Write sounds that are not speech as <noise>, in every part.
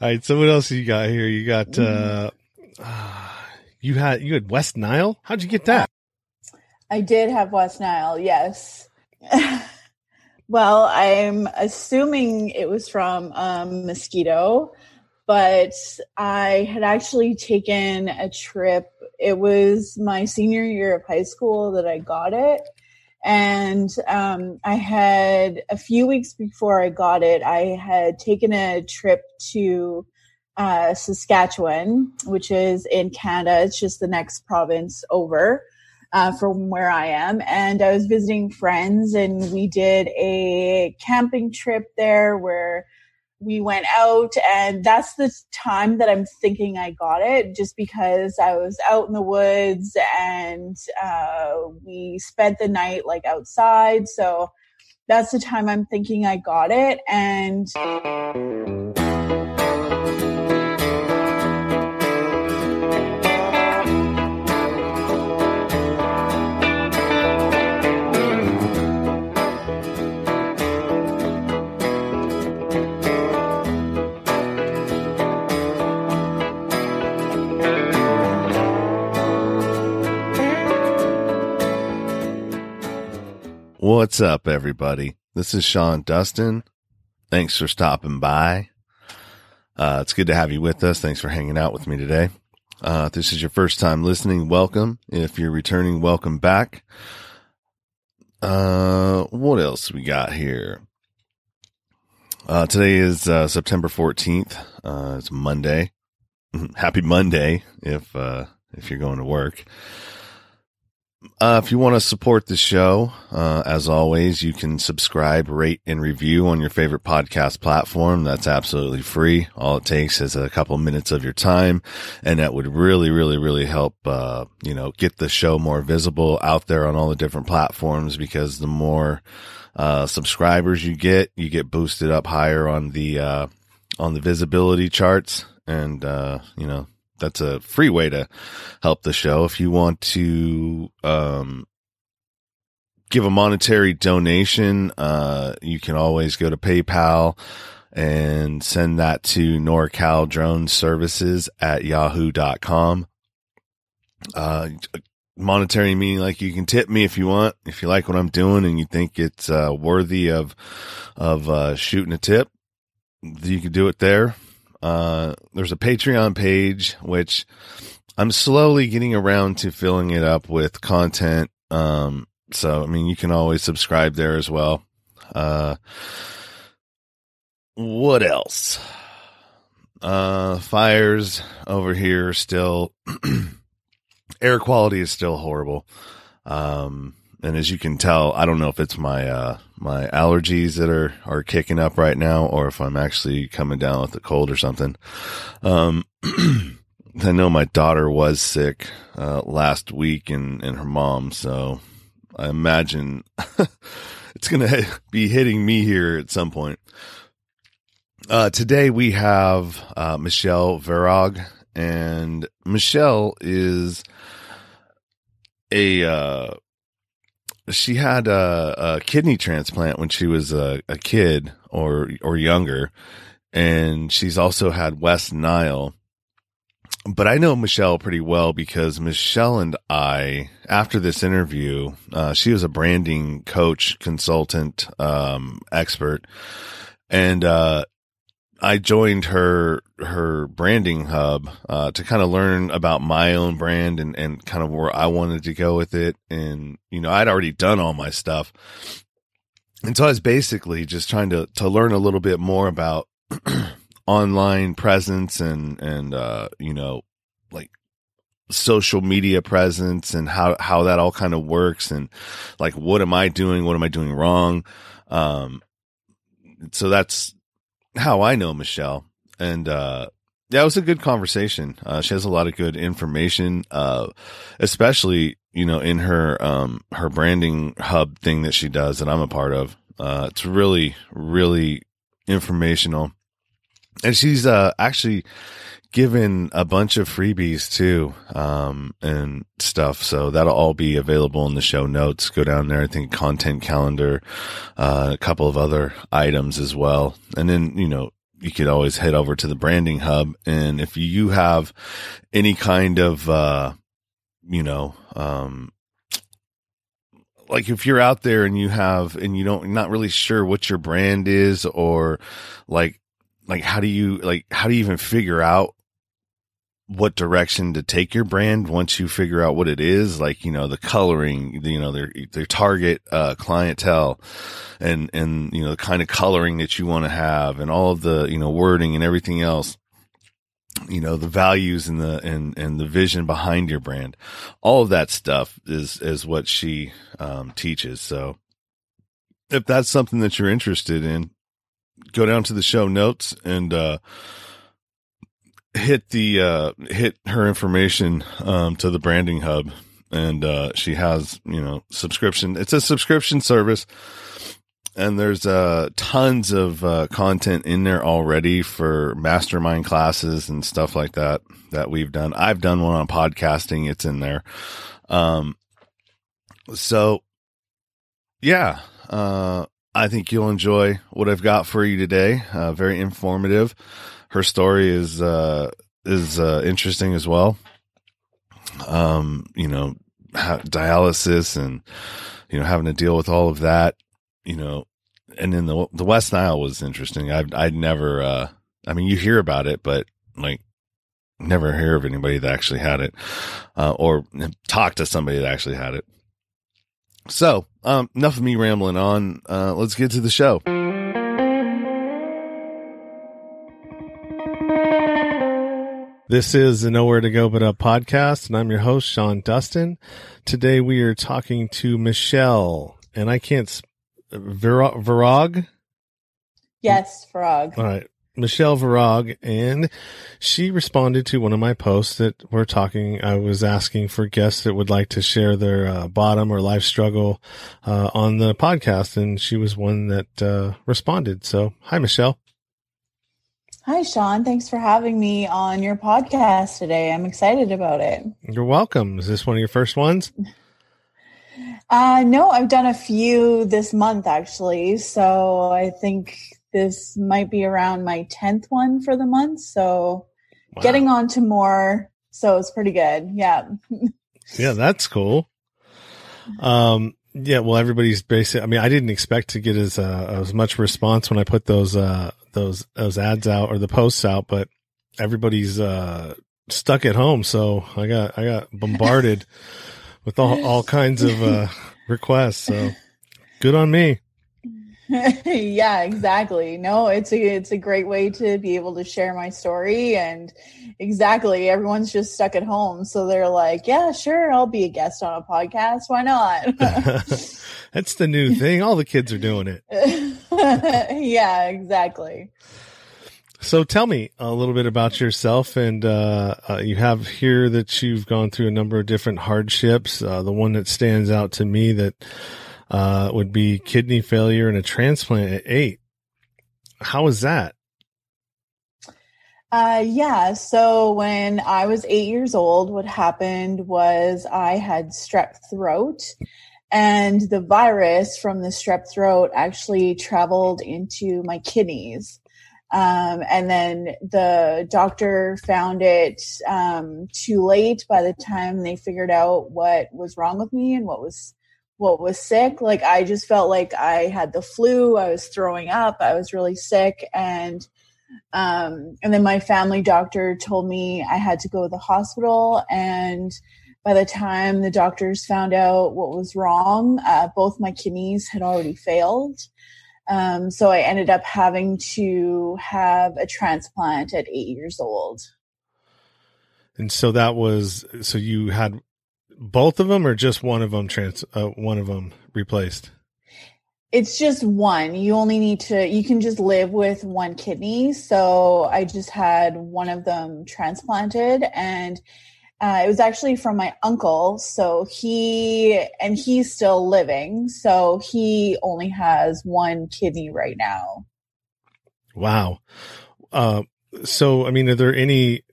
All right. So what else you got here? You got uh, uh <sighs> you had you had West Nile. How'd you get that? I did have West Nile. Yes. <laughs> well, I'm assuming it was from um, mosquito, but I had actually taken a trip. It was my senior year of high school that I got it. And um, I had a few weeks before I got it, I had taken a trip to uh, Saskatchewan, which is in Canada. It's just the next province over uh, from where I am. And I was visiting friends, and we did a camping trip there where we went out and that's the time that i'm thinking i got it just because i was out in the woods and uh, we spent the night like outside so that's the time i'm thinking i got it and What's up, everybody? This is Sean Dustin. Thanks for stopping by. Uh, it's good to have you with us. Thanks for hanging out with me today. Uh, this is your first time listening, welcome. If you're returning, welcome back. Uh, what else we got here? Uh, today is, uh, September 14th. Uh, it's Monday. <laughs> Happy Monday if, if you're going to work. Uh, if you want to support the show, uh, as always, you can subscribe, rate, and review on your favorite podcast platform. That's absolutely free. All it takes is a couple minutes of your time, and that would really, really, really help, uh, you know, get the show more visible out there on all the different platforms because the more, uh, subscribers you get, you get boosted up higher on the, uh, on the visibility charts. And, uh, you know, that's a free way to help the show. If you want to, um, give a monetary donation, uh, you can always go to PayPal and send that to NorCal Drone Services at yahoo.com. Uh, monetary meaning like you can tip me if you want, if you like what I'm doing and you think it's, uh, worthy of, of, uh, shooting a tip, you can do it there. Uh, there's a Patreon page, which I'm slowly getting around to filling it up with content. Um, so, I mean, you can always subscribe there as well. Uh, what else? Uh, fires over here still, <clears throat> air quality is still horrible. Um, and as you can tell, I don't know if it's my uh, my allergies that are are kicking up right now, or if I'm actually coming down with a cold or something. Um, <clears throat> I know my daughter was sick uh, last week, and and her mom, so I imagine <laughs> it's gonna <laughs> be hitting me here at some point. Uh, today we have uh, Michelle Verog, and Michelle is a uh, she had a, a, kidney transplant when she was a, a, kid or or younger, and she's also had West Nile. But I know Michelle pretty well because Michelle and I, after this interview, uh, she was a branding coach, consultant, um, expert, and uh, I joined her her branding hub uh, to kind of learn about my own brand and and kind of where I wanted to go with it. And you know, I'd already done all my stuff, and so I was basically just trying to to learn a little bit more about <clears throat> online presence and and uh, you know, like social media presence and how how that all kind of works and like what am I doing? What am I doing wrong? Um, so that's how I know Michelle. And, uh, yeah, it was a good conversation. Uh, she has a lot of good information, uh, especially, you know, in her, um, her branding hub thing that she does that I'm a part of. Uh, it's really, really informational. And she's, uh, actually given a bunch of freebies too, um, and stuff. So that'll all be available in the show notes. Go down there. I think content calendar, uh, a couple of other items as well. And then, you know, you could always head over to the branding hub. And if you have any kind of, uh, you know, um, like if you're out there and you have, and you don't, not really sure what your brand is or like, like how do you, like, how do you even figure out what direction to take your brand once you figure out what it is like you know the coloring you know their their target uh, clientele and and you know the kind of coloring that you want to have and all of the you know wording and everything else you know the values and the and and the vision behind your brand. All of that stuff is is what she um, teaches. So if that's something that you're interested in go down to the show notes and uh hit the uh hit her information um to the branding hub and uh she has you know subscription. It's a subscription service and there's uh tons of uh content in there already for mastermind classes and stuff like that that we've done. I've done one on podcasting. It's in there. Um so yeah uh i think you'll enjoy what i've got for you today. Uh very informative her story is uh is uh interesting as well. Um you know ha- dialysis and you know having to deal with all of that you know and then the the west nile was interesting. I i'd never uh i mean you hear about it but like never hear of anybody that actually had it uh or talk to somebody that actually had it. So um enough of me rambling on. Uh let's get to the show This is the Nowhere to Go But Up podcast, and I'm your host, Sean Dustin. Today we are talking to Michelle, and I can't, sp- Vir- Virag? Yes, frog. All right. Michelle Virag, and she responded to one of my posts that we're talking. I was asking for guests that would like to share their uh, bottom or life struggle uh, on the podcast, and she was one that uh, responded. So, hi, Michelle. Hi, Sean. Thanks for having me on your podcast today. I'm excited about it. You're welcome. Is this one of your first ones? Uh, no, I've done a few this month actually. So I think this might be around my 10th one for the month. So Wow. getting on to more. So it's pretty good. Yeah. <laughs> Yeah, that's cool. Um, yeah, well, everybody's basic. I mean, I didn't expect to get as uh, as much response when I put those uh those those ads out or the posts out, but everybody's uh stuck at home, so I got I got bombarded <laughs> with all all kinds of uh requests. So good on me. <laughs> yeah, exactly. No, it's a it's a great way to be able to share my story and exactly everyone's just stuck at home so they're like, yeah, sure, I'll be a guest on a podcast. Why not? <laughs> That's the new thing. All the kids are doing it. <laughs> yeah, exactly. So tell me a little bit about yourself, and uh, uh, you have here that you've gone through a number of different hardships. Uh, the one that stands out to me that uh, would be kidney failure and a transplant at eight. How was that? Uh, yeah. So when I was eight years old, what happened was I had strep throat, and the virus from the strep throat actually traveled into my kidneys. Um, and then the doctor found it um, too late by the time they figured out what was wrong with me and what was what was sick. Like I just felt like I had the flu. I was throwing up. I was really sick, and um, and then my family doctor told me I had to go to the hospital. And by the time the doctors found out what was wrong, uh, both my kidneys had already failed. Um, so I ended up having to have a transplant at eight years old. And so that was so you had both of them, or just one of them trans uh, one of them replaced. It's just one. You only need to, you can just live with one kidney. So I just had one of them transplanted and uh, it was actually from my uncle. So he, and he's still living. So he only has one kidney right now. Wow. Uh, so I mean, are there any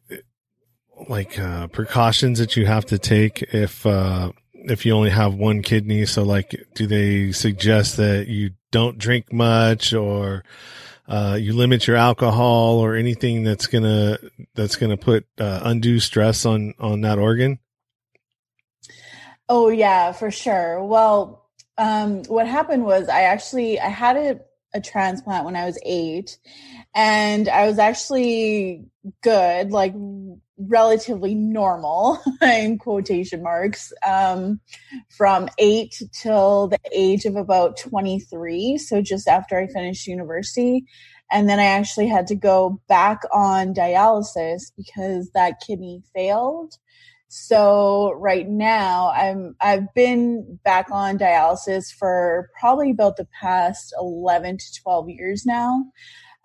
like uh, precautions that you have to take if uh, if you only have one kidney? So like, do they suggest that you don't drink much or uh, you limit your alcohol or anything that's gonna that's gonna put uh, undue stress on on that organ? Oh yeah, for sure. Well, um, what happened was I actually I had a, a transplant when I was eight, and I was actually good, like relatively normal <laughs> in quotation marks um, from eight till the age of about 23 so just after i finished university. And then i actually had to go back on dialysis because that kidney failed. So right now i'm i've been back on dialysis for probably about the past 11 to 12 years now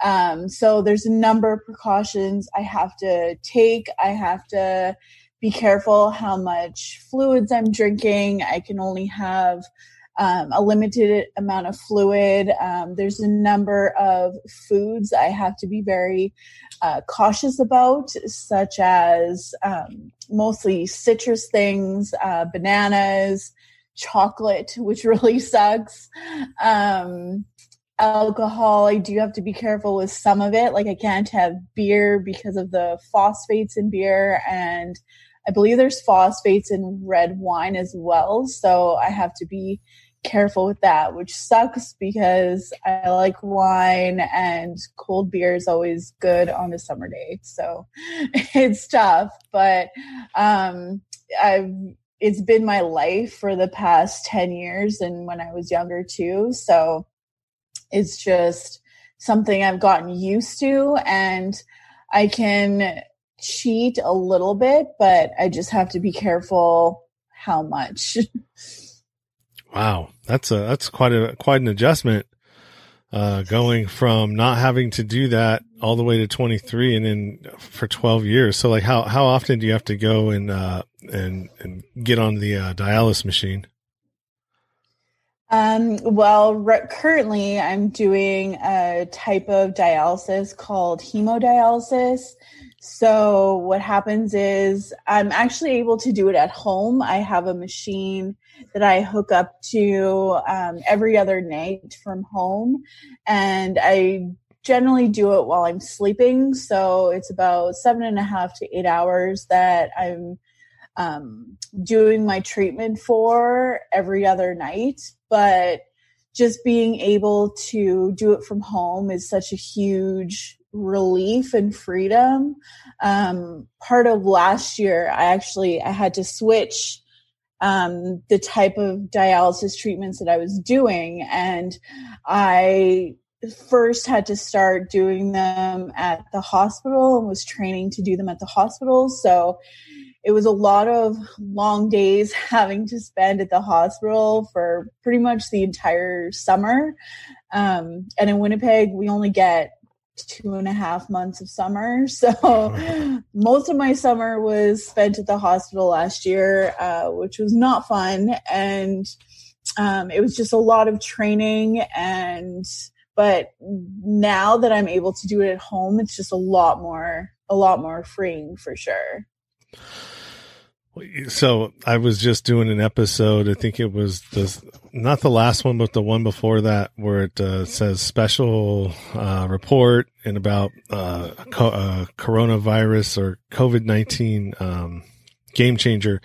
um, so there's a number of precautions I have to take. I have to be careful how much fluids I'm drinking. I can only have um, a limited amount of fluid. Um, there's a number of foods I have to be very uh, cautious about, such as um, mostly citrus things, uh, bananas, chocolate, <laughs> which really sucks. Um, alcohol i do have to be careful with some of it. Like i can't have beer because of the phosphates in beer and i believe there's phosphates in red wine as well so i have to be careful with that which sucks because i like wine and cold beer is always good on a summer day so <laughs> it's tough. But um i've it's been my life for the past 10 years and when i was younger too so it's just something I've gotten used to and I can cheat a little bit, but I just have to be careful how much. <laughs> wow. That's a that's quite a quite an adjustment. Uh, going from not having to do that all the way to 23 and then for 12 years. So like how, how often do you have to go and, uh, and, and get on the, uh, dialysis machine? Um, well, re- currently I'm doing a type of dialysis called hemodialysis. So what happens is I'm actually able to do it at home. I have a machine that I hook up to um, every other night from home, and I generally do it while I'm sleeping. So it's about seven and a half to eight hours that I'm um, doing my treatment for every other night but just being able to do it from home is such a huge relief and freedom. Um, part of last year i actually i had to switch um, the type of dialysis treatments that i was doing and i first had to start doing them at the hospital and was training to do them at the hospital. So it was a lot of long days <laughs> having to spend at the hospital for pretty much the entire summer. Um, and in Winnipeg, we only get two and a half months of summer. <laughs> So most of my summer was spent at the hospital last year, uh, which was not fun. And um, it was just a lot of training and but now that I'm able to do it at home, it's just a lot more, a lot more freeing for sure. So I was just doing an episode. I think it was the not the last one, but the one before that, where it uh, says special uh, report and about uh, co- uh, coronavirus or COVID nineteen um, game changer,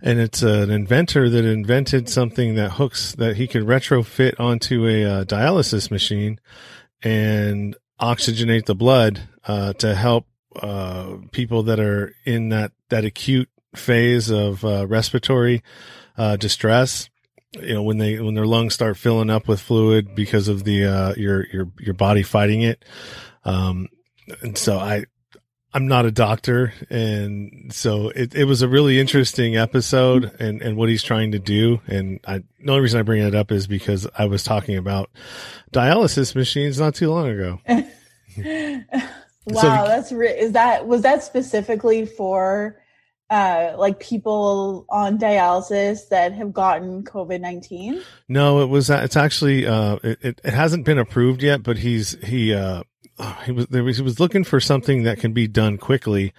and it's an inventor that invented something that hooks that he could retrofit onto a uh, dialysis machine and oxygenate the blood uh, to help people that are in that that acute phase of uh, respiratory uh, distress. You know, when they when their lungs start filling up with fluid because of the uh, your your your body fighting it. Um, and so I I'm not a doctor, and so it, it was a really interesting episode, and, and what he's trying to do. And I, the only reason I bring it up is because I was talking about dialysis machines not too long ago. <laughs> wow, so, that's re- is that was that specifically for uh, like people on dialysis that have gotten COVID nineteen? No, it was. It's actually uh, it, it, hasn't been approved yet, but he's he uh, he was there was he was looking for something that can be done quickly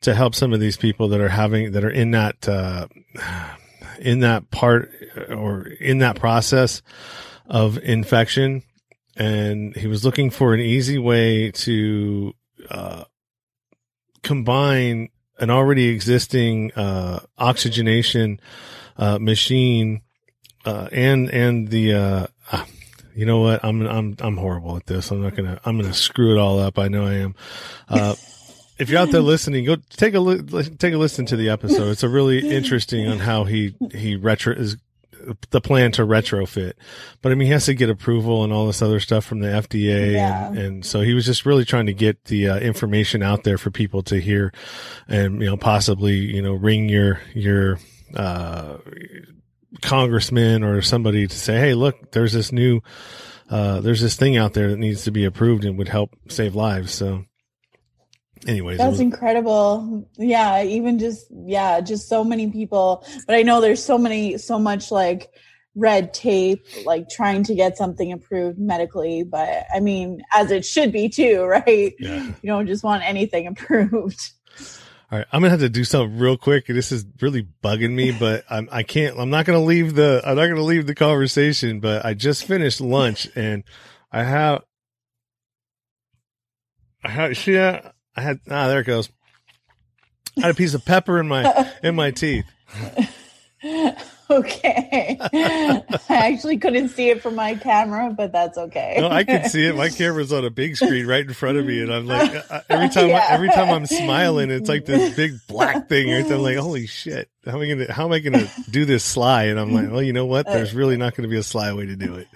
to help some of these people that are having that are in that uh, <sighs> in that part or in that process of infection and he was looking for an easy way to uh, combine an already existing uh, oxygenation uh, machine uh, and and the uh, ah, you know what I'm I'm I'm horrible at this. I'm not gonna I'm gonna screw it all up. I know I am. Uh, <laughs> if you're out there listening, go take a li- take a listen to the episode. It's a really interesting on how he he retro is the plan to retrofit. But I mean, he has to get approval and all this other stuff from the FDA. Yeah. And, and so he was just really trying to get the uh, information out there for people to hear and, you know, possibly, you know, ring your, your, uh, congressman or somebody to say, Hey, look, there's this new, uh, there's this thing out there that needs to be approved and would help save lives. So anyways, That's was- incredible. Yeah, even just yeah, just so many people. But I know there's so many so much like red tape like trying to get something approved medically, but I mean, as it should be too, <laughs> right? yeah. You don't just want anything <laughs> approved. All right, I'm gonna have to do something real quick. This is really bugging me, but I'm I can't. I'm not gonna leave the. I'm not gonna leave the conversation. But I just finished lunch and I have. I have, <laughs> see I had ah there it goes. I had a piece of pepper in my in my teeth. <laughs> okay. <laughs> I actually couldn't see it from my camera, but that's okay. No, I can see it. My <laughs> camera's on a big screen right in front of me, and I'm like, uh, uh, every time, Yeah. I, every time I'm smiling, it's like this big black thing. And I'm like, holy shit! How am I gonna, how am I gonna do this sly? And I'm like, well, you know what? Uh, There's really not going to be a sly way to do it.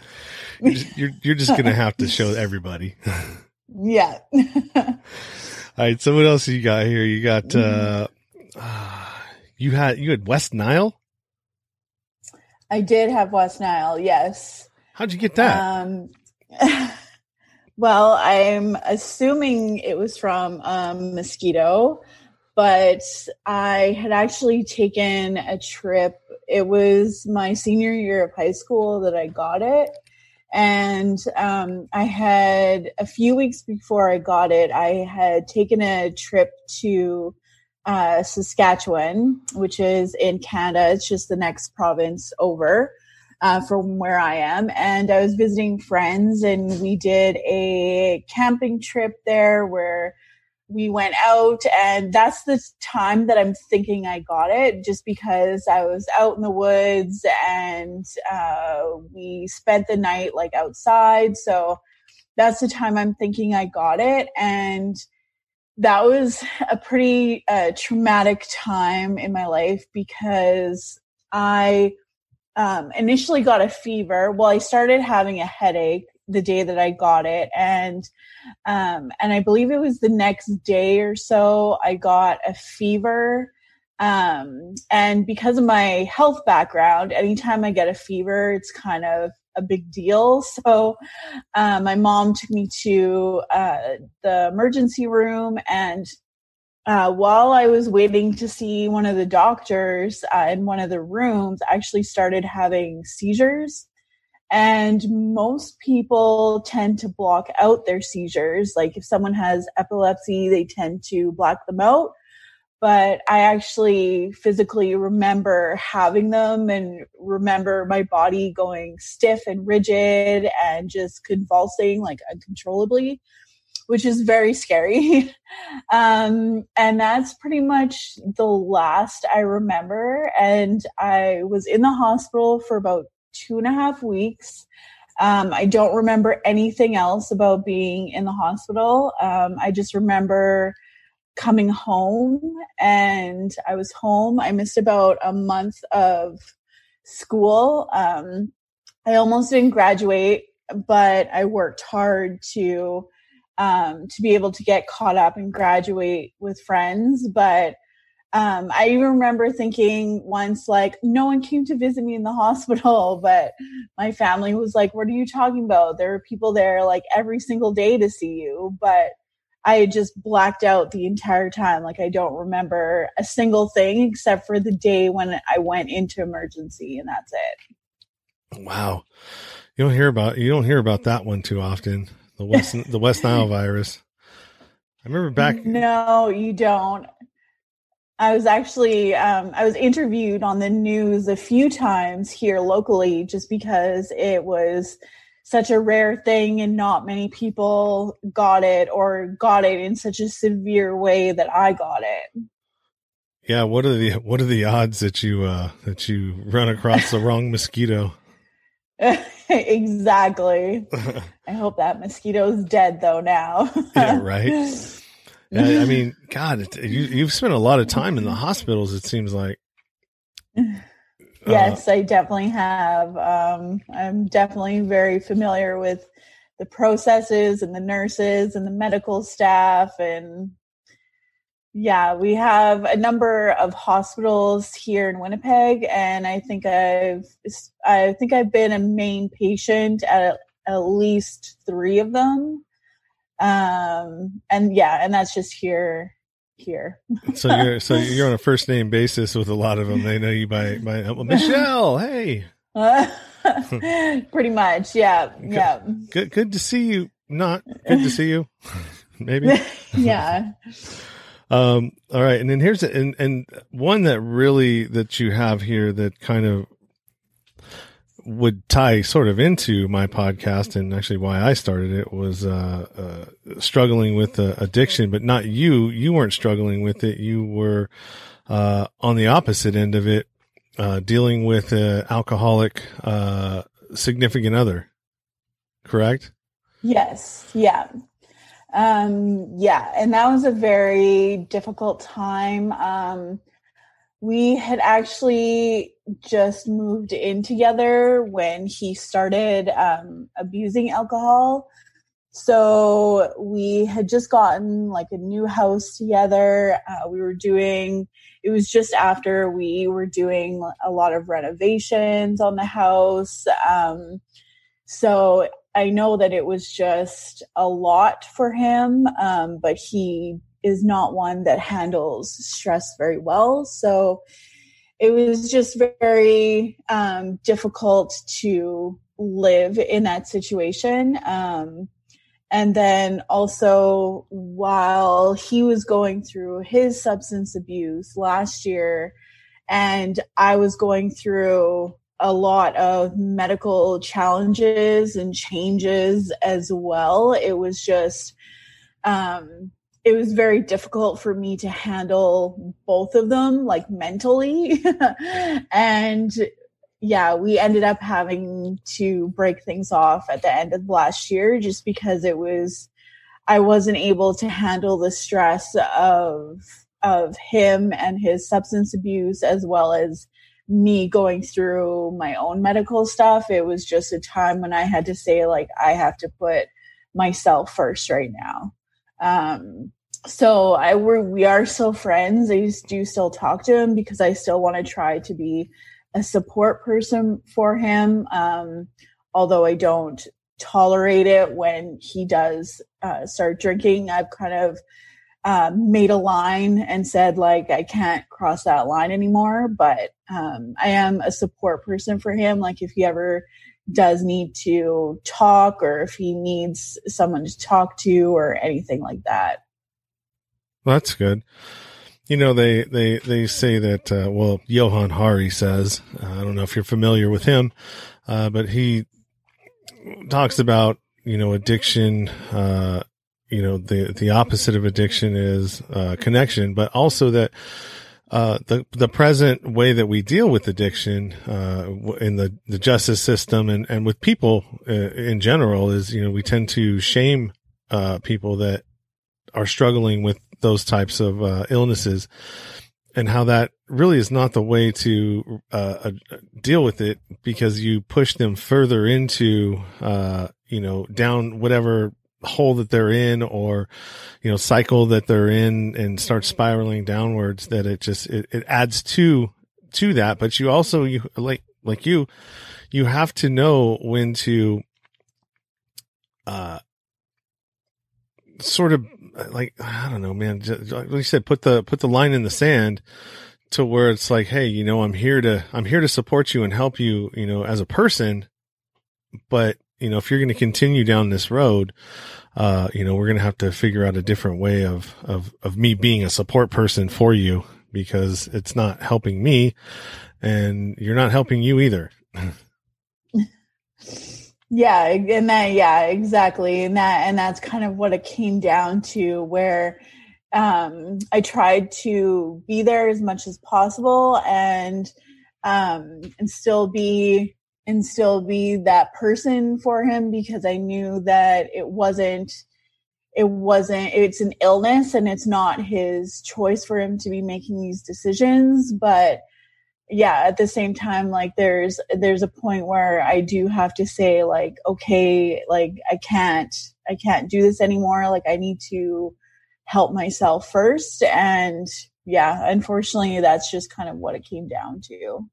You're just, you're, you're just gonna have to show everybody. yeah. All right. So what else you got here? You got, uh, you had, you had West Nile. I did have West Nile, yes. How'd you get that? Um, <laughs> well, I'm assuming it was from um, mosquito, but I had actually taken a trip. It was my senior year of high school that I got it. And um, I had a few weeks before I got it, I had taken a trip to uh, Saskatchewan, which is in Canada. It's just the next province over uh, from where I am. And I was visiting friends, and we did a camping trip there where we went out. And that's the time that I'm thinking I got it, just because I was out in the woods and uh, we spent the night like outside. So that's the time I'm thinking I got it. And that was a pretty uh, traumatic time in my life because I um, initially got a fever. Well, I started having a headache the day that I got it, and um, and I believe it was the next day or so I got a fever. Um, and because of my health background, anytime I get a fever, it's kind of a big deal. So uh, my mom took me to uh, the emergency room and uh, while I was waiting to see one of the doctors uh, in one of the rooms, I actually started having seizures. And most people tend to block out their seizures. Like if someone has epilepsy, they tend to block them out. But I actually physically remember having them and remember my body going stiff and rigid and just convulsing like uncontrollably which is very scary. <laughs> um, and that's pretty much the last I remember. And I was in the hospital for about two and a half weeks. Um, I don't remember anything else about being in the hospital. Um, I just remember coming home and I was home. I missed about a month of school. Um, I almost didn't graduate, but I worked hard to um, to be able to get caught up and graduate with friends. But um, I even remember thinking once, like, no one came to visit me in the <laughs> hospital, but my family was like, What are you talking about? There are people there like every single day to see you. But I just blacked out the entire time. Like, I don't remember a single thing except for the day when I went into emergency, and that's it. Wow. You don't hear about you don't hear about that one too often. The West the West Nile <laughs> virus. I remember back No, you don't. I was actually um, I was interviewed on the news a few times here locally just because it was such a rare thing and not many people got it or got it in such a severe way that I got it. Yeah, what are the what are the odds that you uh that you run across the wrong mosquito? <laughs> exactly. <laughs> I hope that mosquito's dead though now. yeah, <laughs> right. I, I mean, God, you you've spent a lot of time in the hospitals. It seems like. <sighs> Yes, I definitely have. Um, I'm definitely very familiar with the processes and the nurses and the medical staff and yeah, we have a number of hospitals here in Winnipeg, and I think I've I think I've been a main patient at at least three of them. Um, and yeah, and that's just here here. <laughs> so you're so <laughs> you're on a first name basis with a lot of them. They know you by by well, <laughs> Michelle. Hey. pretty much, yeah, good, yeah. Good, good to see you. Not good to see you. Maybe. yeah. Um, all right, and then here's and and one that really that you have here that kind of would tie sort of into my podcast and actually why I started it was uh, uh, struggling with uh, addiction, but not you. You weren't struggling with it. You were uh, on the opposite end of it, uh, dealing with an alcoholic uh, significant other. Correct? Yes. Yeah. Um, yeah, and that was a very difficult time. Um, we had actually just moved in together when he started um, abusing alcohol. So we had just gotten like a new house together. Uh, we were doing, it was just after we were doing a lot of renovations on the house. Um, so I know that it was just a lot for him, um, but he is not one that handles stress very well. So it was just very um, difficult to live in that situation. Um, and then also, while he was going through his substance abuse last year, and I was going through a lot of medical challenges and changes as well. It was just, um, it was very difficult for me to handle both of them, like mentally. <laughs> and yeah, we ended up having to break things off at the end of last year just because it was, I wasn't able to handle the stress of, of him and his substance abuse as well as me going through my own medical stuff. It was just a time when I had to say, like, I have to put myself first right now. Um, so I we we are still friends. I just do still talk to him because I still want to try to be a support person for him. Um, although I don't tolerate it when he does uh, start drinking. I've kind of um, made a line and said like I can't cross that line anymore. But um, I am a support person for him. Like if he ever does need to talk or if he needs someone to talk to or anything like that. Well, that's good. You know, they, they, they say that, uh, well, Johann Hari says, uh, I don't know if you're familiar with him, uh, but he talks about, you know, addiction, uh, you know the the opposite of addiction is uh, connection, but also that uh, the the present way that we deal with addiction uh, in the the justice system and and with people uh, in general is you know we tend to shame uh, people that are struggling with those types of uh, illnesses. And how that really is not the way to deal with it because you push them further into you know down whatever hole that they're in or you know cycle that they're in and start spiraling downwards that it just it, it adds to to that. But you also you like like you you have to know when to uh sort of like i don't know man just, like you said put the put the line in the sand to where it's like hey you know i'm here to i'm here to support you and help you you know as a person but you know, if you're going to continue down this road, uh, you know, we're going to have to figure out a different way of, of, of me being a support person for you because it's not helping me and you're not helping you either. <laughs> Yeah, and that yeah, exactly. And that and that's kind of what it came down to where um I tried to be there as much as possible and um and still be and still be that person for him because I knew that it wasn't it wasn't it's an illness and it's not his choice for him to be making these decisions. But yeah at the same time like there's there's a point where i do have to say like okay like i can't i can't do this anymore. Like i need to help myself first. And yeah unfortunately that's just kind of what it came down to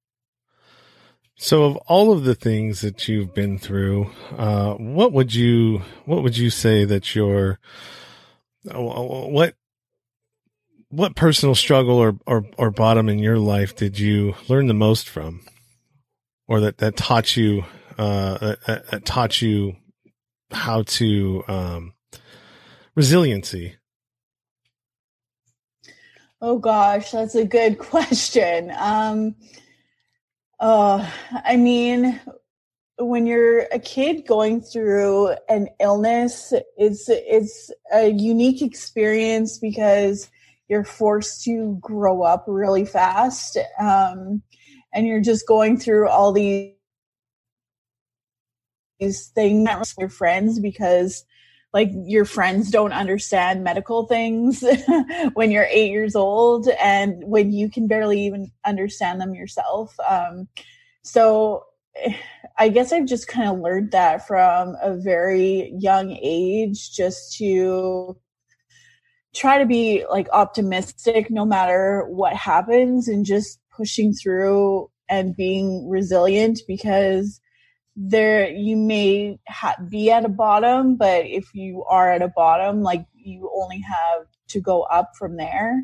so of all of the things that you've been through uh what would you what would you say that your what what personal struggle or, or, or bottom in your life did you learn the most from or that, that taught you, uh, that, that taught you how to, um, resiliency? Oh gosh, that's a good <laughs> question. Um, uh, I mean, when you're a kid going through an illness, it's it's a unique experience because you're forced to grow up really fast um, and you're just going through all these these things with your friends because like your friends don't understand medical things <laughs> when you're eight years old and when you can barely even understand them yourself. Um, so i guess i've just kind of learned that from a very young age just to try to be like optimistic no matter what happens and just pushing through and being resilient because there you may ha- be at a bottom but if you are at a bottom like you only have to go up from there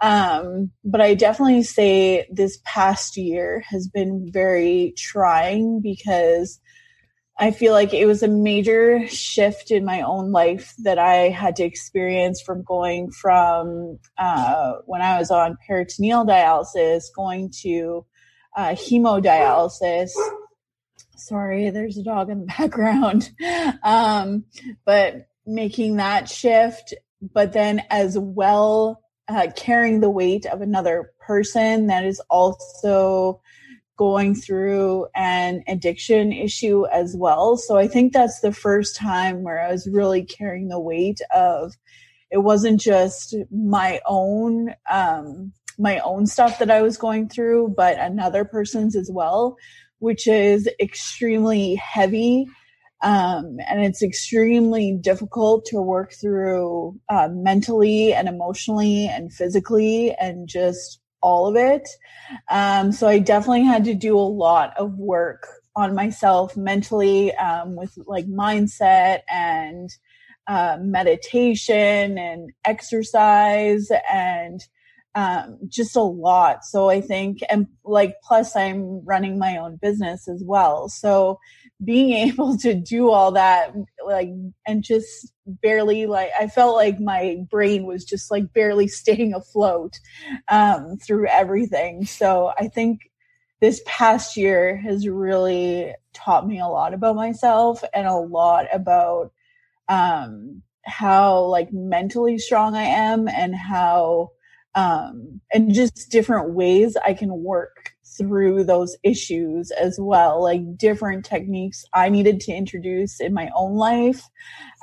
um, but i definitely say this past year has been very trying because I feel like it was a major shift in my own life that I had to experience from going from uh, when I was on peritoneal dialysis, going to uh, hemodialysis. Sorry, there's a dog in the <laughs> background. Um, but making that shift, but then as well uh, carrying the weight of another person that is also going through an addiction issue as well. So I think that's the first time where I was really carrying the weight of it wasn't just my own um, my own stuff that I was going through, but another person's as well, which is extremely heavy. Um, and it's extremely difficult to work through uh, mentally and emotionally and physically and just all of it. Um, so I definitely had to do a lot of work on myself mentally um, with like mindset and uh, meditation and exercise and um, just a lot. So I think, and like, plus I'm running my own business as well. So being <laughs> able to do all that, like, and just barely, like, I felt like my brain was just like barely <laughs> staying afloat um, through everything. So I think this past year has really taught me a lot about myself and a lot about um, how like mentally strong I am and how um, and just different ways I can work through those issues as well, like different techniques I needed to introduce in my own life,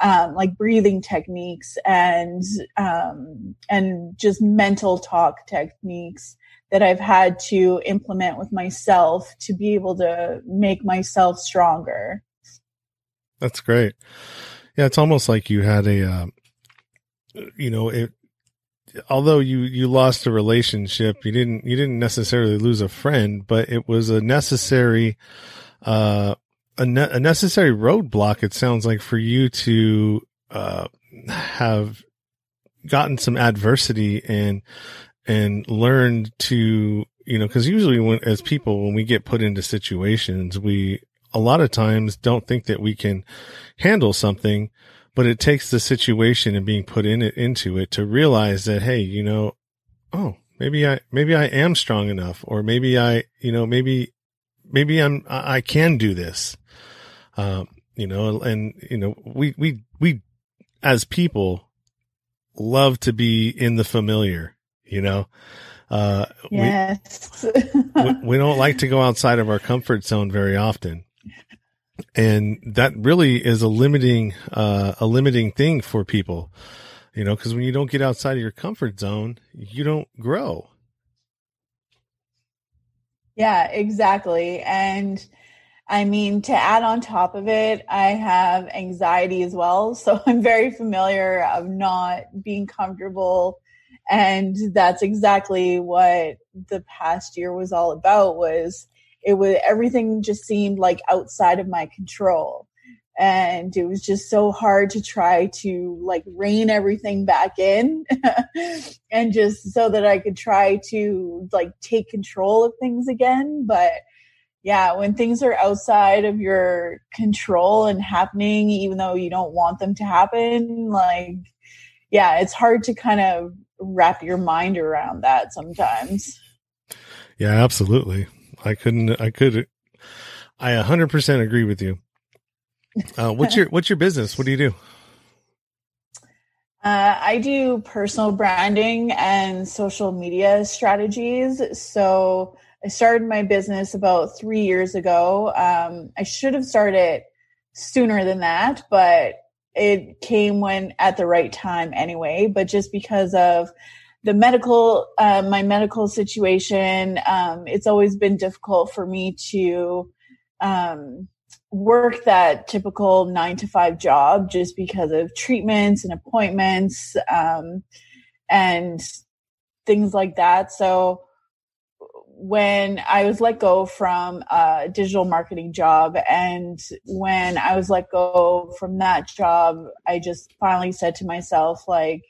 um, like breathing techniques and um, and just mental talk techniques that I've had to implement with myself to be able to make myself stronger. That's great. Yeah, it's almost like you had a, uh, you know, it although you you lost a relationship, you didn't you didn't necessarily lose a friend, but it was a necessary uh a, ne- a necessary roadblock. It sounds like for you to uh have gotten some adversity and and learned to you know because usually when as people when we get put into situations we a lot of times don't think that we can handle something but it takes the situation and being put in it into it to realize that hey you know oh maybe i maybe i am strong enough or maybe i you know maybe maybe i'm i can do this um you know, and, you know, we, we, we, as people love to be in the familiar, you know, uh, yes. <laughs> we, we don't like to go outside of our comfort zone very often. And that really is a limiting, uh, a limiting thing for people, you know, cause when you don't get outside of your comfort zone, you don't grow. Yeah, exactly. And I mean, to add on top of it, I have anxiety as well. <laughs> So I'm very familiar of not being comfortable. And that's exactly what the past year was all about was it was everything just seemed like outside of my control. And it was just so hard to try to like rein everything back in <laughs> and just so that I could try to like take control of things again. But yeah, when things are outside of your control and happening, even though you don't want them to happen, like, yeah, it's hard to kind of wrap your mind around that sometimes. Yeah, absolutely. I couldn't, I could, I 100% agree with you. Uh, what's your, <laughs> what's your business? What do you do? Uh, I do personal branding and social media strategies. So, I started my business about three years ago. Um, I should have started sooner than that, but it came when at the right time anyway. But just because of the medical, uh, my medical situation, um, it's always been difficult for me to um, work that typical nine to five job just because of treatments and appointments um, and things like that. So when I was let go from a digital marketing job and when I was let go from that job, I just finally said to myself, like,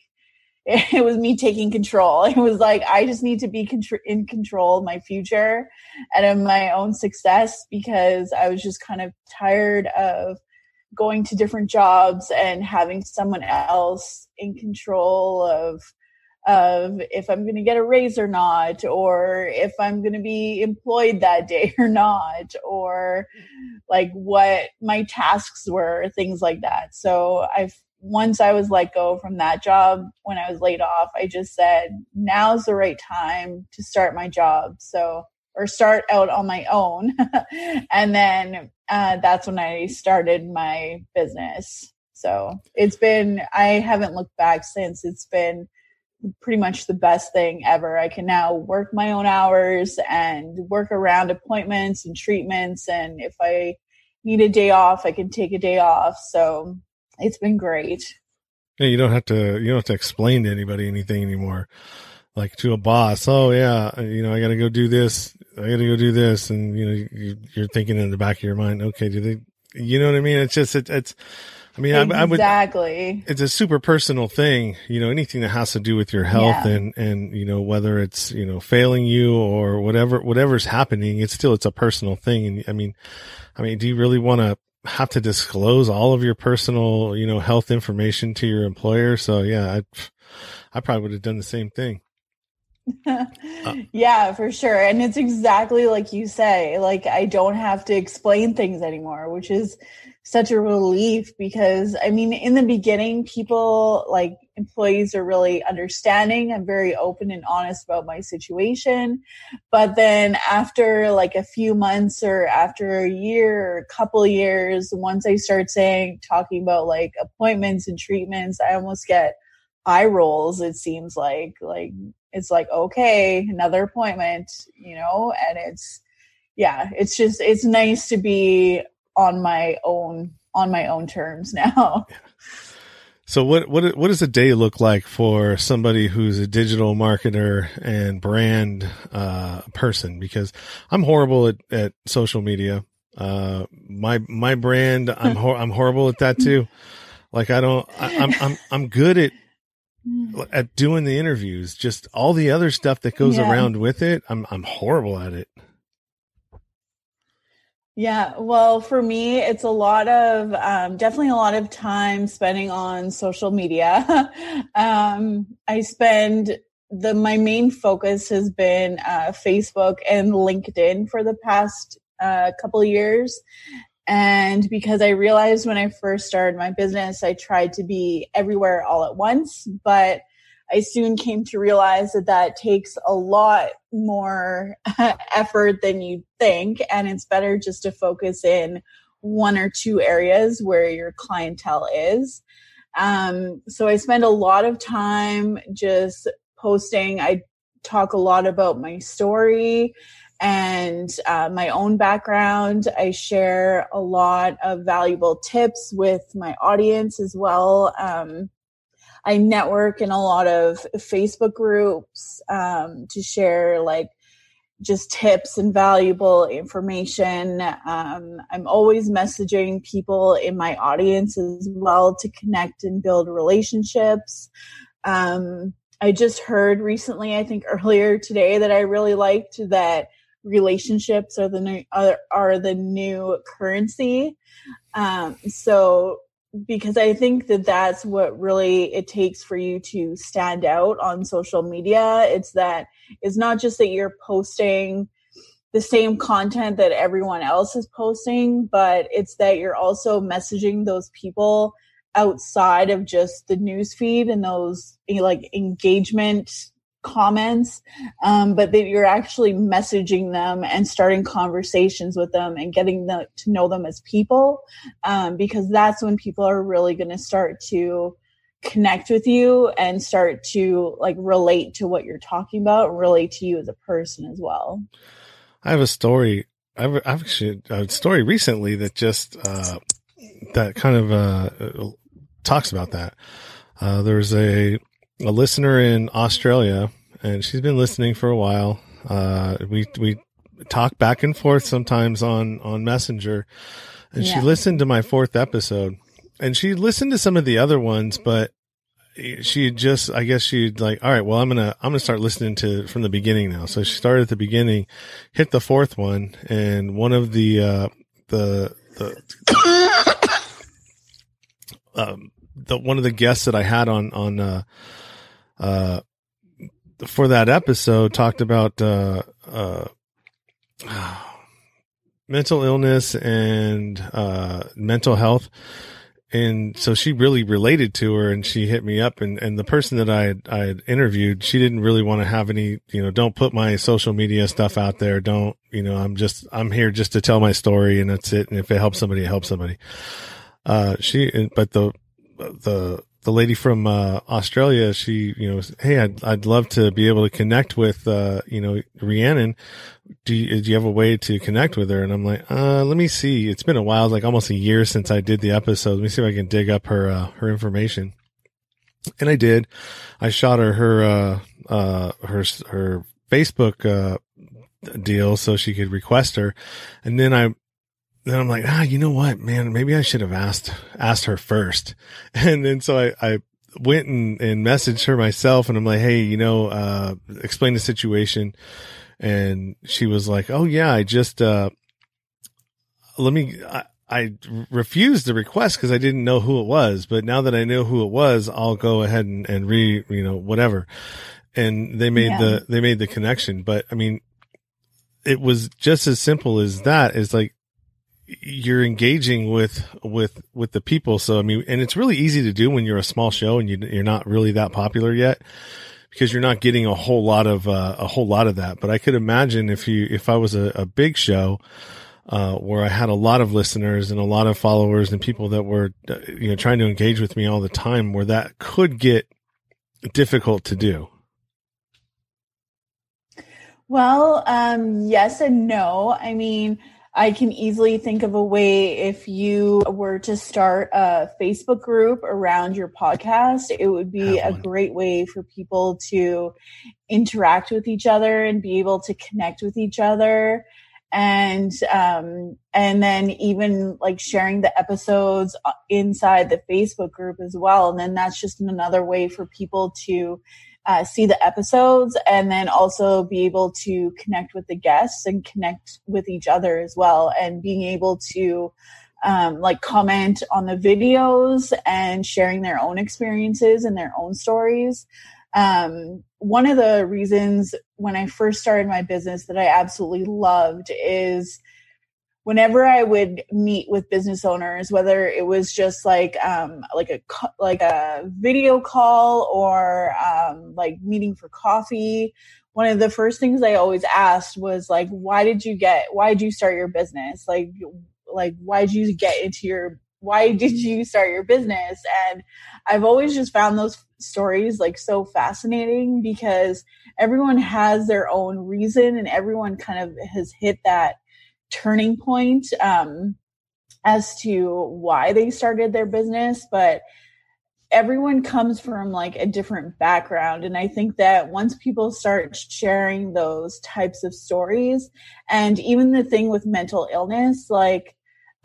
<laughs> it was me taking control. It was like, I just need to be in control of my future and of my own success because I was just kind of tired of going to different jobs and having someone else in control of of if I'm going to get a raise or not, or if I'm going to be employed that day <laughs> or not, or like what my tasks were, things like that. So I've, once I was let go from that job when I was laid off, I just said, now's the right time to start my job. So, or start out on my own. <laughs> and then uh, that's when I started my business. So it's been, I haven't looked back since. It's been pretty much the best thing ever. I can now work my own hours and work around appointments and treatments. And if I need a day off, I can take a day off. So it's been great. Yeah, you don't have to you don't have to explain to anybody anything anymore. Like to a boss, oh yeah, you know I got to go do this, I got to go do this, and you know you're thinking in the back of your mind, okay, do they, you know what I mean? It's just it, it's I mean, exactly. I, I would exactly. It's a super personal thing, you know. Anything that has to do with your health yeah. and and you know whether it's you know failing you or whatever whatever's happening, it's still it's a personal thing. And I mean, I mean, do you really want to have to disclose all of your personal you know health information to your employer? So yeah, I I probably would have done the same thing. uh, <laughs> yeah, for sure. And it's exactly like you say. Like I don't have to explain things anymore, which is such a relief because I mean, in the beginning, people like employees are really understanding. I'm very open and honest about my situation. But then after like a few months or after a year or a couple years, once I start saying, talking about like appointments and treatments, I almost get eye rolls. It seems like, like, it's like, okay, another appointment, you know, and it's, yeah, it's just, it's nice to be on my own on my own terms <laughs> now. So what what what does a day look like for somebody who's a digital marketer and brand uh, person? Because I'm horrible at, at social media. Uh, my my brand, I'm hor- I'm horrible at that too. Like I don't, I, I'm I'm I'm good at at doing the interviews. Just all the other stuff that goes yeah. around with it, I'm I'm horrible at it. Yeah, well, for me, it's a lot of um, definitely a lot of time spending on social media. <laughs> um, I spend the my main focus has been uh, Facebook and LinkedIn for the past uh, couple years, And because I realized when I first started my business, I tried to be everywhere all at once, but I soon came to realize that that takes a lot more <laughs> effort than you think. And it's better just to focus in one or two areas where your clientele is. Um, so I spend a lot of time just posting. I talk a lot about my story and uh, my own background. I share a lot of valuable tips with my audience as well. Um, I network in a lot of Facebook groups um, to share like just tips and valuable information. Um, I'm always messaging people in my audience as well to connect and build relationships. Um, I just heard recently, I think earlier today, that I really liked that relationships are the new are, are the new currency. Um, so because I think that that's what really it takes for you to stand out on social media. It's that it's not just that you're posting the same content that everyone else is posting, but it's that you're also messaging those people outside of just the news feed and those eh, like engagement comments, um, but that you're actually messaging them and starting conversations with them and getting them to know them as people, um, because that's when people are really going to start to connect with you and start to like relate to what you're talking about, relate to you as a person as well. I have a story. I've, I've actually a story recently that just uh, that kind of uh, talks about that. Uh, there's a a listener in Australia, and she's been listening for a while. Uh, we we talk back and forth sometimes on on Messenger, and yeah. she listened to my fourth episode, and she listened to some of the other ones, but she just I guess she'd like, all right, well I'm gonna I'm gonna start listening to from the beginning now. So she started at the beginning, hit the fourth one, and one of the uh, the the <coughs> um, the one of the guests that I had on on uh, uh, for that episode talked about uh, uh, mental illness and uh, mental health. And so she really related to her and she hit me up and, and the person that I had, I had interviewed, she didn't really want to have any, you know, don't put my social media stuff out there. Don't, you know, I'm just, I'm here just to tell my story and that's it. And if it helps somebody, it helps somebody. Uh, she, but the, the, the lady from uh, Australia, she, you know, hey, I'd I'd love to be able to connect with, uh, you know, Rhiannon. Do you, do you have a way to connect with her? And I'm like, uh, let me see. It's been a while, like almost a year since I did the episode. Let me see if I can dig up her uh, her information. And I did. I shot her her uh, uh, her her Facebook uh, deal so she could request her, and then I then I'm like, ah, you know what, man, maybe I should have asked, asked her first. <laughs> And then so I, I went and, and messaged her myself and I'm like, Hey, you know, uh, explain the situation. And she was like, Oh yeah, I just, uh, let me, I, I refused the request because I didn't know who it was. But now that I know who it was, I'll go ahead and, and re, you know, whatever. And they made yeah. the, they made the connection. But I mean, it was just as simple as that. Is like, you're engaging with with with the people. So i mean and it's really easy to do when you're a small show and you, you're not really that popular yet because you're not getting a whole lot of uh, a whole lot of that. But i could imagine if you if i was a, a big show uh, where i had a lot of listeners and a lot of followers and people that were uh, you know trying to engage with me all the time where that could get difficult to do. Well um yes and no. I mean I can easily think of a way if you were to start a Facebook group around your podcast, it would be a great way for people to interact with each other and be able to connect with each other. And um and then even like sharing the episodes uh, inside the Facebook group as well. And then that's just another way for people to uh, see the episodes and then also be able to connect with the guests and connect with each other as well. And being able to um, like comment on the videos and sharing their own experiences and their own stories. Um, one of the reasons when i first started my business that i absolutely loved is whenever I would meet with business owners, whether it was just like um, like a like a video call or um, like meeting for coffee, one of the first things I always asked was like, why did you get? Why did you start your business? Like, like why did you get into your? Why did you start your business? And I've always just found those stories like so fascinating because everyone has their own reason and everyone kind of has hit that turning point um, as to why they started their business but everyone comes from like a different background and i think that once people start sharing those types of stories and even the thing with mental illness like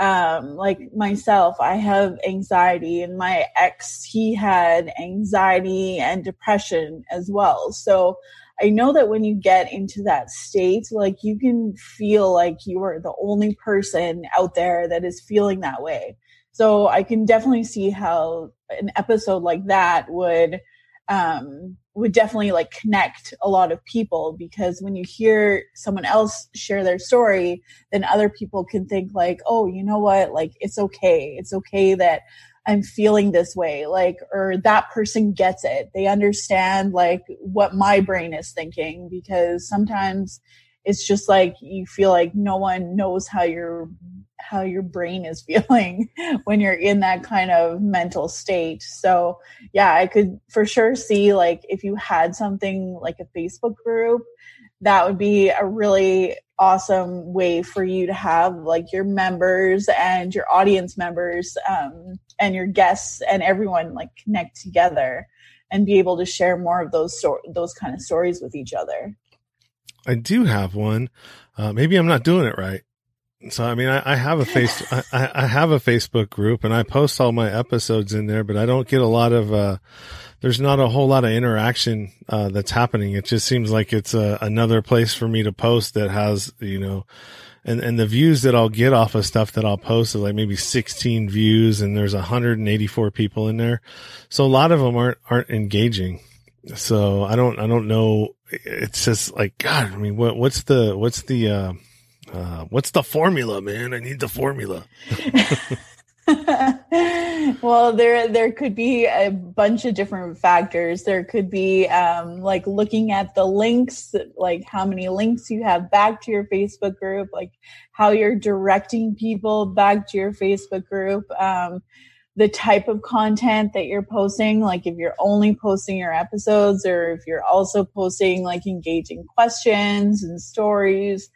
um like myself i have anxiety and my ex he had anxiety and depression as well. So i know that when you get into that state like you can feel like you are the only person out there that is feeling that way. So i can definitely see how an episode like that would um would definitely like connect a lot of people because when you hear someone else share their story then other people can think like oh you know what? Like it's okay. It's okay that i'm feeling this way like or that person gets it they understand like what my brain is thinking because sometimes it's just like you feel like no one knows how you're how your brain is <laughs> feeling when you're in that kind of mental state. So, yeah, I could for sure see like if you had something like a Facebook group, that would be a really awesome way for you to have like your members and your audience members um, and your guests and everyone like connect together and be able to share more of those sort those kind of stories with each other. I do have one. Uh, maybe I'm not doing it right. So I mean, I, I have a face, I, I, have a Facebook group, and I post all my episodes in there, but I don't get a lot of. uh There's not a whole lot of interaction uh, that's happening. It just seems like it's a, another place for me to post that has, you know, and and the views that I'll get off of stuff that I'll post is like maybe 16 views, and there's 184 people in there. So a lot of them aren't aren't engaging. So I don't I don't know. It's just like God. I mean, what what's the what's the uh, uh, what's the formula, man? I need the formula. <laughs> <laughs> well, there there could be a bunch of different factors. There could be um, like looking at the links, like how many links you have back to your Facebook group, like how you're directing people back to your Facebook group. Um, the type of content that you're posting, like if you're only posting your episodes or if you're also posting like engaging questions and stories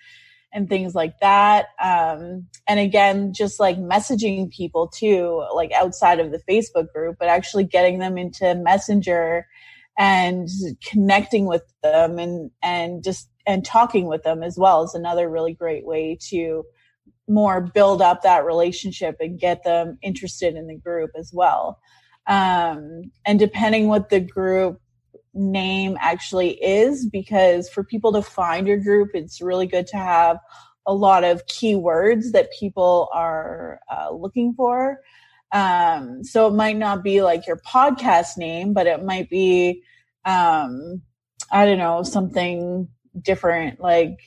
and things like that. Um, and again, just like messaging people too, like outside of the Facebook group, but actually getting them into Messenger and connecting with them and, and just, and talking with them as well is another really great way to more build up that relationship and get them interested in the group as well. Um, and depending what the group name actually is because for people to find your group, it's really good to have a lot of keywords that people are uh, looking for. Um, so it might not be like your podcast name, but it might be, um, I don't know, something different like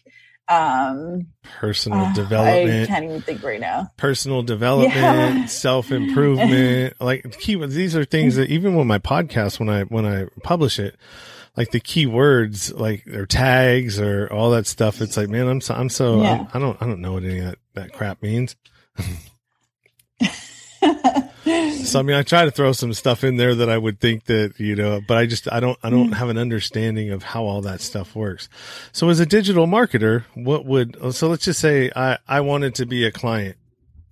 um personal uh, development i can't even think right now personal development yeah. <laughs> self-improvement <laughs> like keywords these are things that even with my podcast when i when i publish it like the keywords like their tags or all that stuff it's like man i'm so i'm so yeah. I'm, i don't i don't know what any of that, that crap means <laughs> so I mean, I try to throw some stuff in there that I would think that you know, but I just I don't I don't hmm. have an understanding of how all that stuff works. So as a digital marketer, what would so let's just say I I wanted to be a client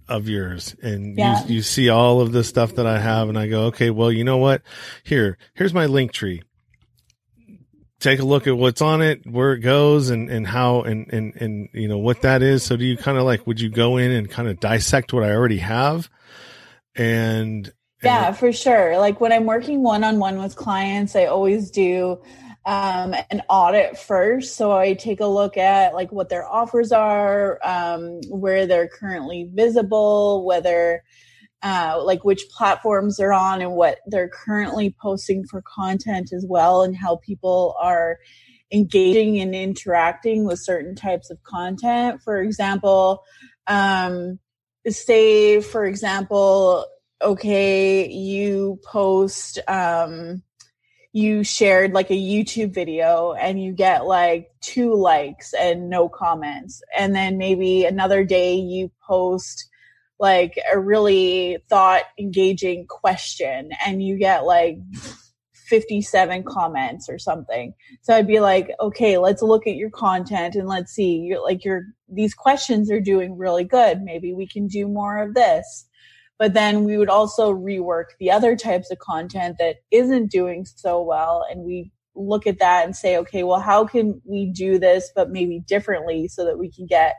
of yours and yeah. you you see all of the stuff that I have and I go okay well you know what here here's my link tree take a look at what's on it, where it goes and, and how and, and, and, you know, what that is. So do you kind of like, would you go in and kind of dissect what I already have and yeah for sure. Like when i'm working one-on-one with clients i always do um, an audit first. So i take a look at like what their offers are um, where they're currently visible whether uh, like which platforms they're on and what they're currently posting for content as well and how people are engaging and interacting with certain types of content. For example um, say, for example, okay, you post, um, you shared like a YouTube video and you get like two likes and no comments. And then maybe another day you post like a really thought engaging question and you get like 57 comments or something. So I'd be like, okay, let's look at your content and let's see. You're like your these questions are doing really good. Maybe we can do more of this but then we would also rework the other types of content that isn't doing so well and we look at that and say okay well how can we do this but maybe differently so that we can get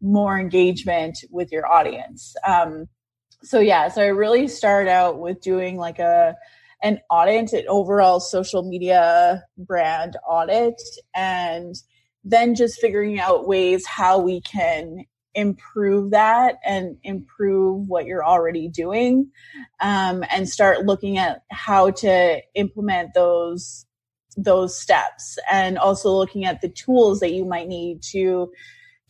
more engagement with your audience um, so yeah so i really start out with doing like a an audit an overall social media brand audit and then just figuring out ways how we can improve that and improve what you're already doing um, and start looking at how to implement those those steps and also looking at the tools that you might need to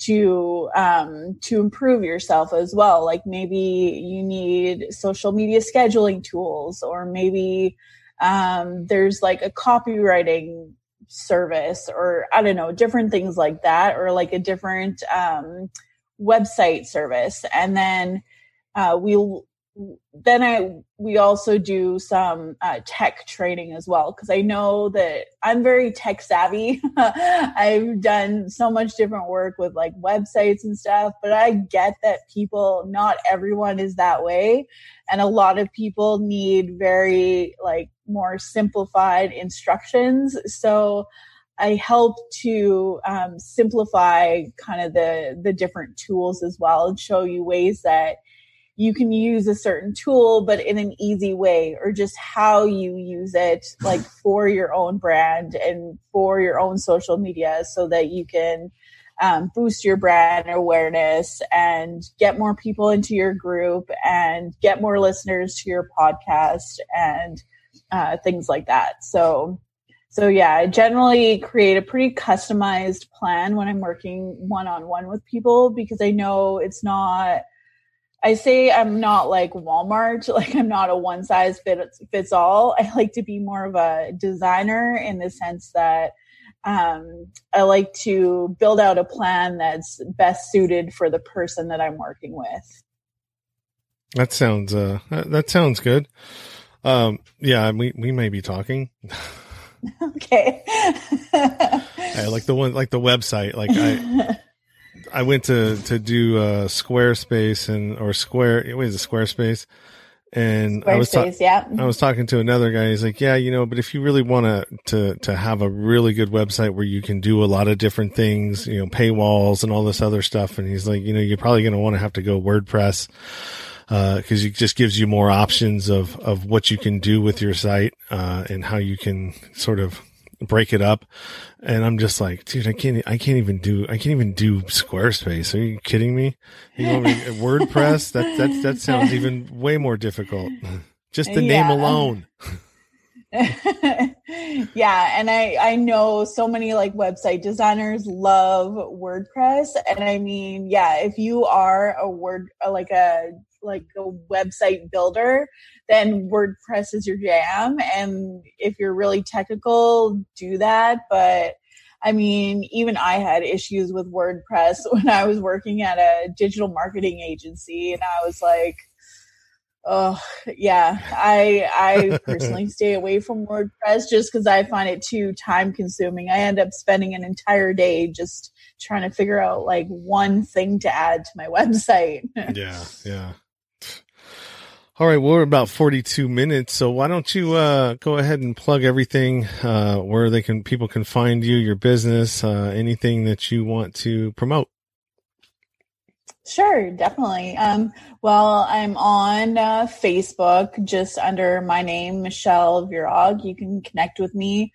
to um, to improve yourself as well. Like maybe you need social media scheduling tools or maybe um, there's like a copywriting service or i don't know different things like that or like a different um, website service. And then uh, we then I we also do some uh, tech training as well because I know that I'm very tech savvy. <laughs> I've done so much different work with like websites and stuff, but I get that people, not everyone is that way, and a lot of people need very like more simplified instructions. So I help to um, simplify kind of the the different tools as well and show you ways that you can use a certain tool but in an easy way or just how you use it like <laughs> for your own brand and for your own social media so that you can um, boost your brand awareness and get more people into your group and get more listeners to your podcast and uh, things like that. So so yeah, I generally create a pretty customized plan when I'm working one on one with people because I know it's not I say I'm not like Walmart, <laughs> like I'm not a one size fits fits all. I like to be more of a designer in the sense that um, I like to build out a plan that's best suited for the person that I'm working with. That sounds uh that sounds good. Um yeah, we we may be talking. <laughs> okay. <laughs> I like the one, like the website. Like I, I went to to do uh, Squarespace and or Square. What is it? Squarespace. And I was ta- yeah. I was talking to another guy. He's like, yeah, you know, but if you really want to to to have a really good website where you can do a lot of different things, you know, paywalls and all this other stuff, and he's like, you know, you're probably going to want to have to go WordPress because uh, it just gives you more options of of what you can do with your site uh, and how you can sort of break it up. And I'm just like, dude, I can't, I can't even do, I can't even do Squarespace. Are you kidding me? You know, <laughs> WordPress, that, that, that sounds even way more difficult. <laughs> Just the yeah. name alone. <laughs> yeah, and I I know so many like website designers love WordPress, and I mean, yeah, if you are a word like a like a website builder, then WordPress is your jam. And if you're really technical, do that. But I mean, even I had issues with WordPress <laughs> when I was working at a digital marketing agency, and I was like, oh yeah i i <laughs> personally stay away from wordpress just because i find it too time consuming i end up spending an entire day just trying to figure out like one thing to add to my <laughs> website yeah yeah all right, well, we're about 42 minutes, so why don't you uh, go ahead and plug everything uh, where they can people can find you, your business, uh, anything that you want to promote. Sure, definitely. Um, well, I'm on uh, Facebook just under my name, Michelle Virag. You can connect with me.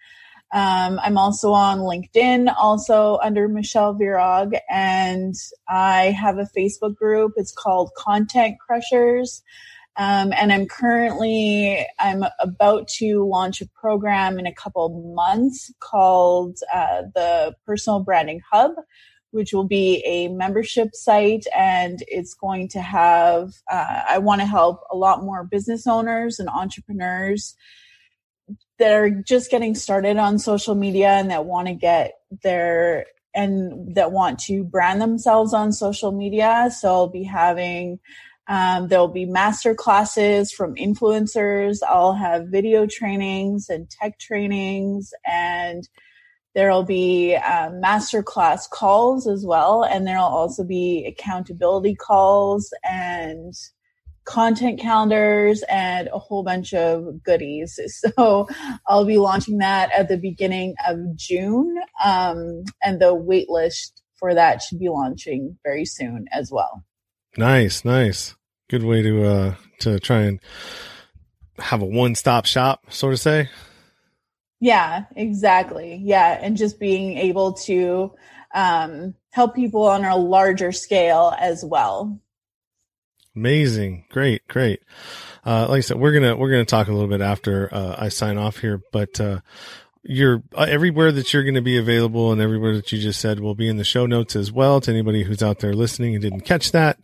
Um, I'm also on LinkedIn, also under Michelle Virag, and I have a Facebook group. It's called Content Crushers. Um, and I'm currently I'm about to launch a program in a couple months called uh, the Personal Branding Hub, which will be a membership site and it's going to have, uh, I want to help a lot more business owners and entrepreneurs that are just getting started on social media and that want to get their and that want to brand themselves on social media. So I'll be having um, there'll be master classes from influencers. I'll have video trainings and tech trainings, and there'll be um, master class calls as well. And there'll also be accountability calls and content calendars and a whole bunch of goodies. <laughs> So I'll be launching that at the beginning of June, um, and the waitlist for that should be launching very soon as well. Nice, nice. Good way to uh to try and have a one-stop shop, sort of say. Yeah, exactly. Yeah, and just being able to um help people on a larger scale as well. Amazing. Great, great. Uh, like I said, we're gonna we're gonna talk a little bit after uh, I sign off here, but uh, you're uh, everywhere that you're going to be available and everywhere that you just said will be in the show notes as well to anybody who's out there listening and didn't catch that,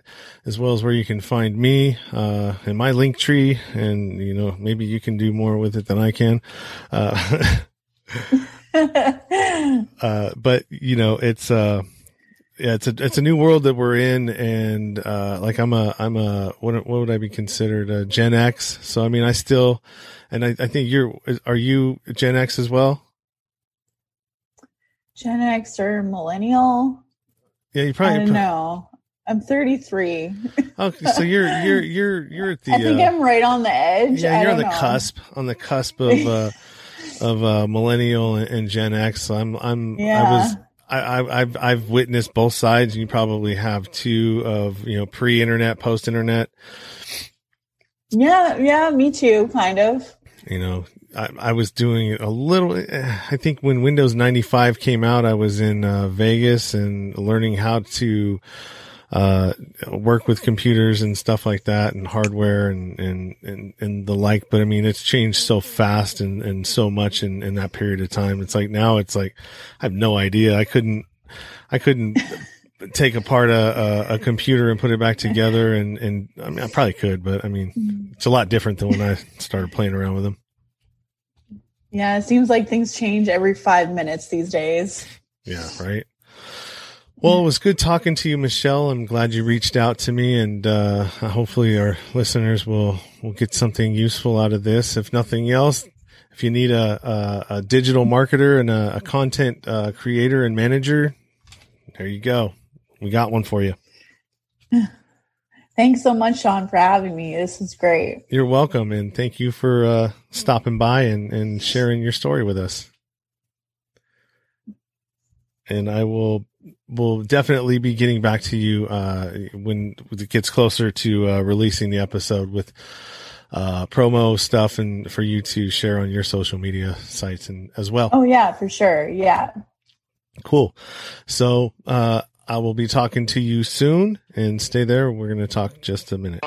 as well as where you can find me uh, in my link tree, and you know maybe you can do more with it than I can. Uh, <laughs> <laughs> uh, but you know it's uh yeah, it's a it's a new world that we're in, and uh, like I'm a I'm a what what would I be considered a Gen X? So I mean, I still, and I, I think you're are you Gen X as well? Gen X or millennial? Yeah, you probably I don't know. I'm 33. <laughs> okay, so you're you're you're you're at <laughs> the. I think uh, I'm right on the edge. Yeah, you're on the know. cusp on the cusp of uh, <laughs> of uh, millennial and, and Gen X. So I'm I'm I Yeah. was. I, I, I've I've witnessed both sides. And you probably have too of you know pre-internet, post-internet. Yeah, yeah, me too, kind of. You know I, I was doing a little i think when windows 95 came out i was in uh, vegas and learning how to uh, work with computers and stuff like that and hardware and, and, and, and the like. But I mean, it's changed so fast and, and so much in, in that period of time. It's like now it's like, I have no idea. I couldn't, I couldn't take apart a, a, a computer and put it back together. And, and I mean, I probably could, but I mean, it's a lot different than when I started playing around with them. Yeah, it seems like things change every five minutes these days. Yeah, right. Well, it was good talking to you, Michelle. I'm glad you reached out to me, and uh, hopefully our listeners will will get something useful out of this. If nothing else, if you need a a, a digital marketer and a, a content uh, creator and manager, there you go. We got one for you. <sighs> Thanks so much, Sean, for having me. This is great. You're welcome, and thank you for uh, stopping by and, and sharing your story with us. And I will will definitely be getting back to you uh, when it gets closer to uh, releasing the episode with uh, promo stuff and for you to share on your social media sites and as well. Oh yeah, for sure. Yeah. Cool. So uh, I will be talking to you soon, and stay there. We're going to talk just a minute.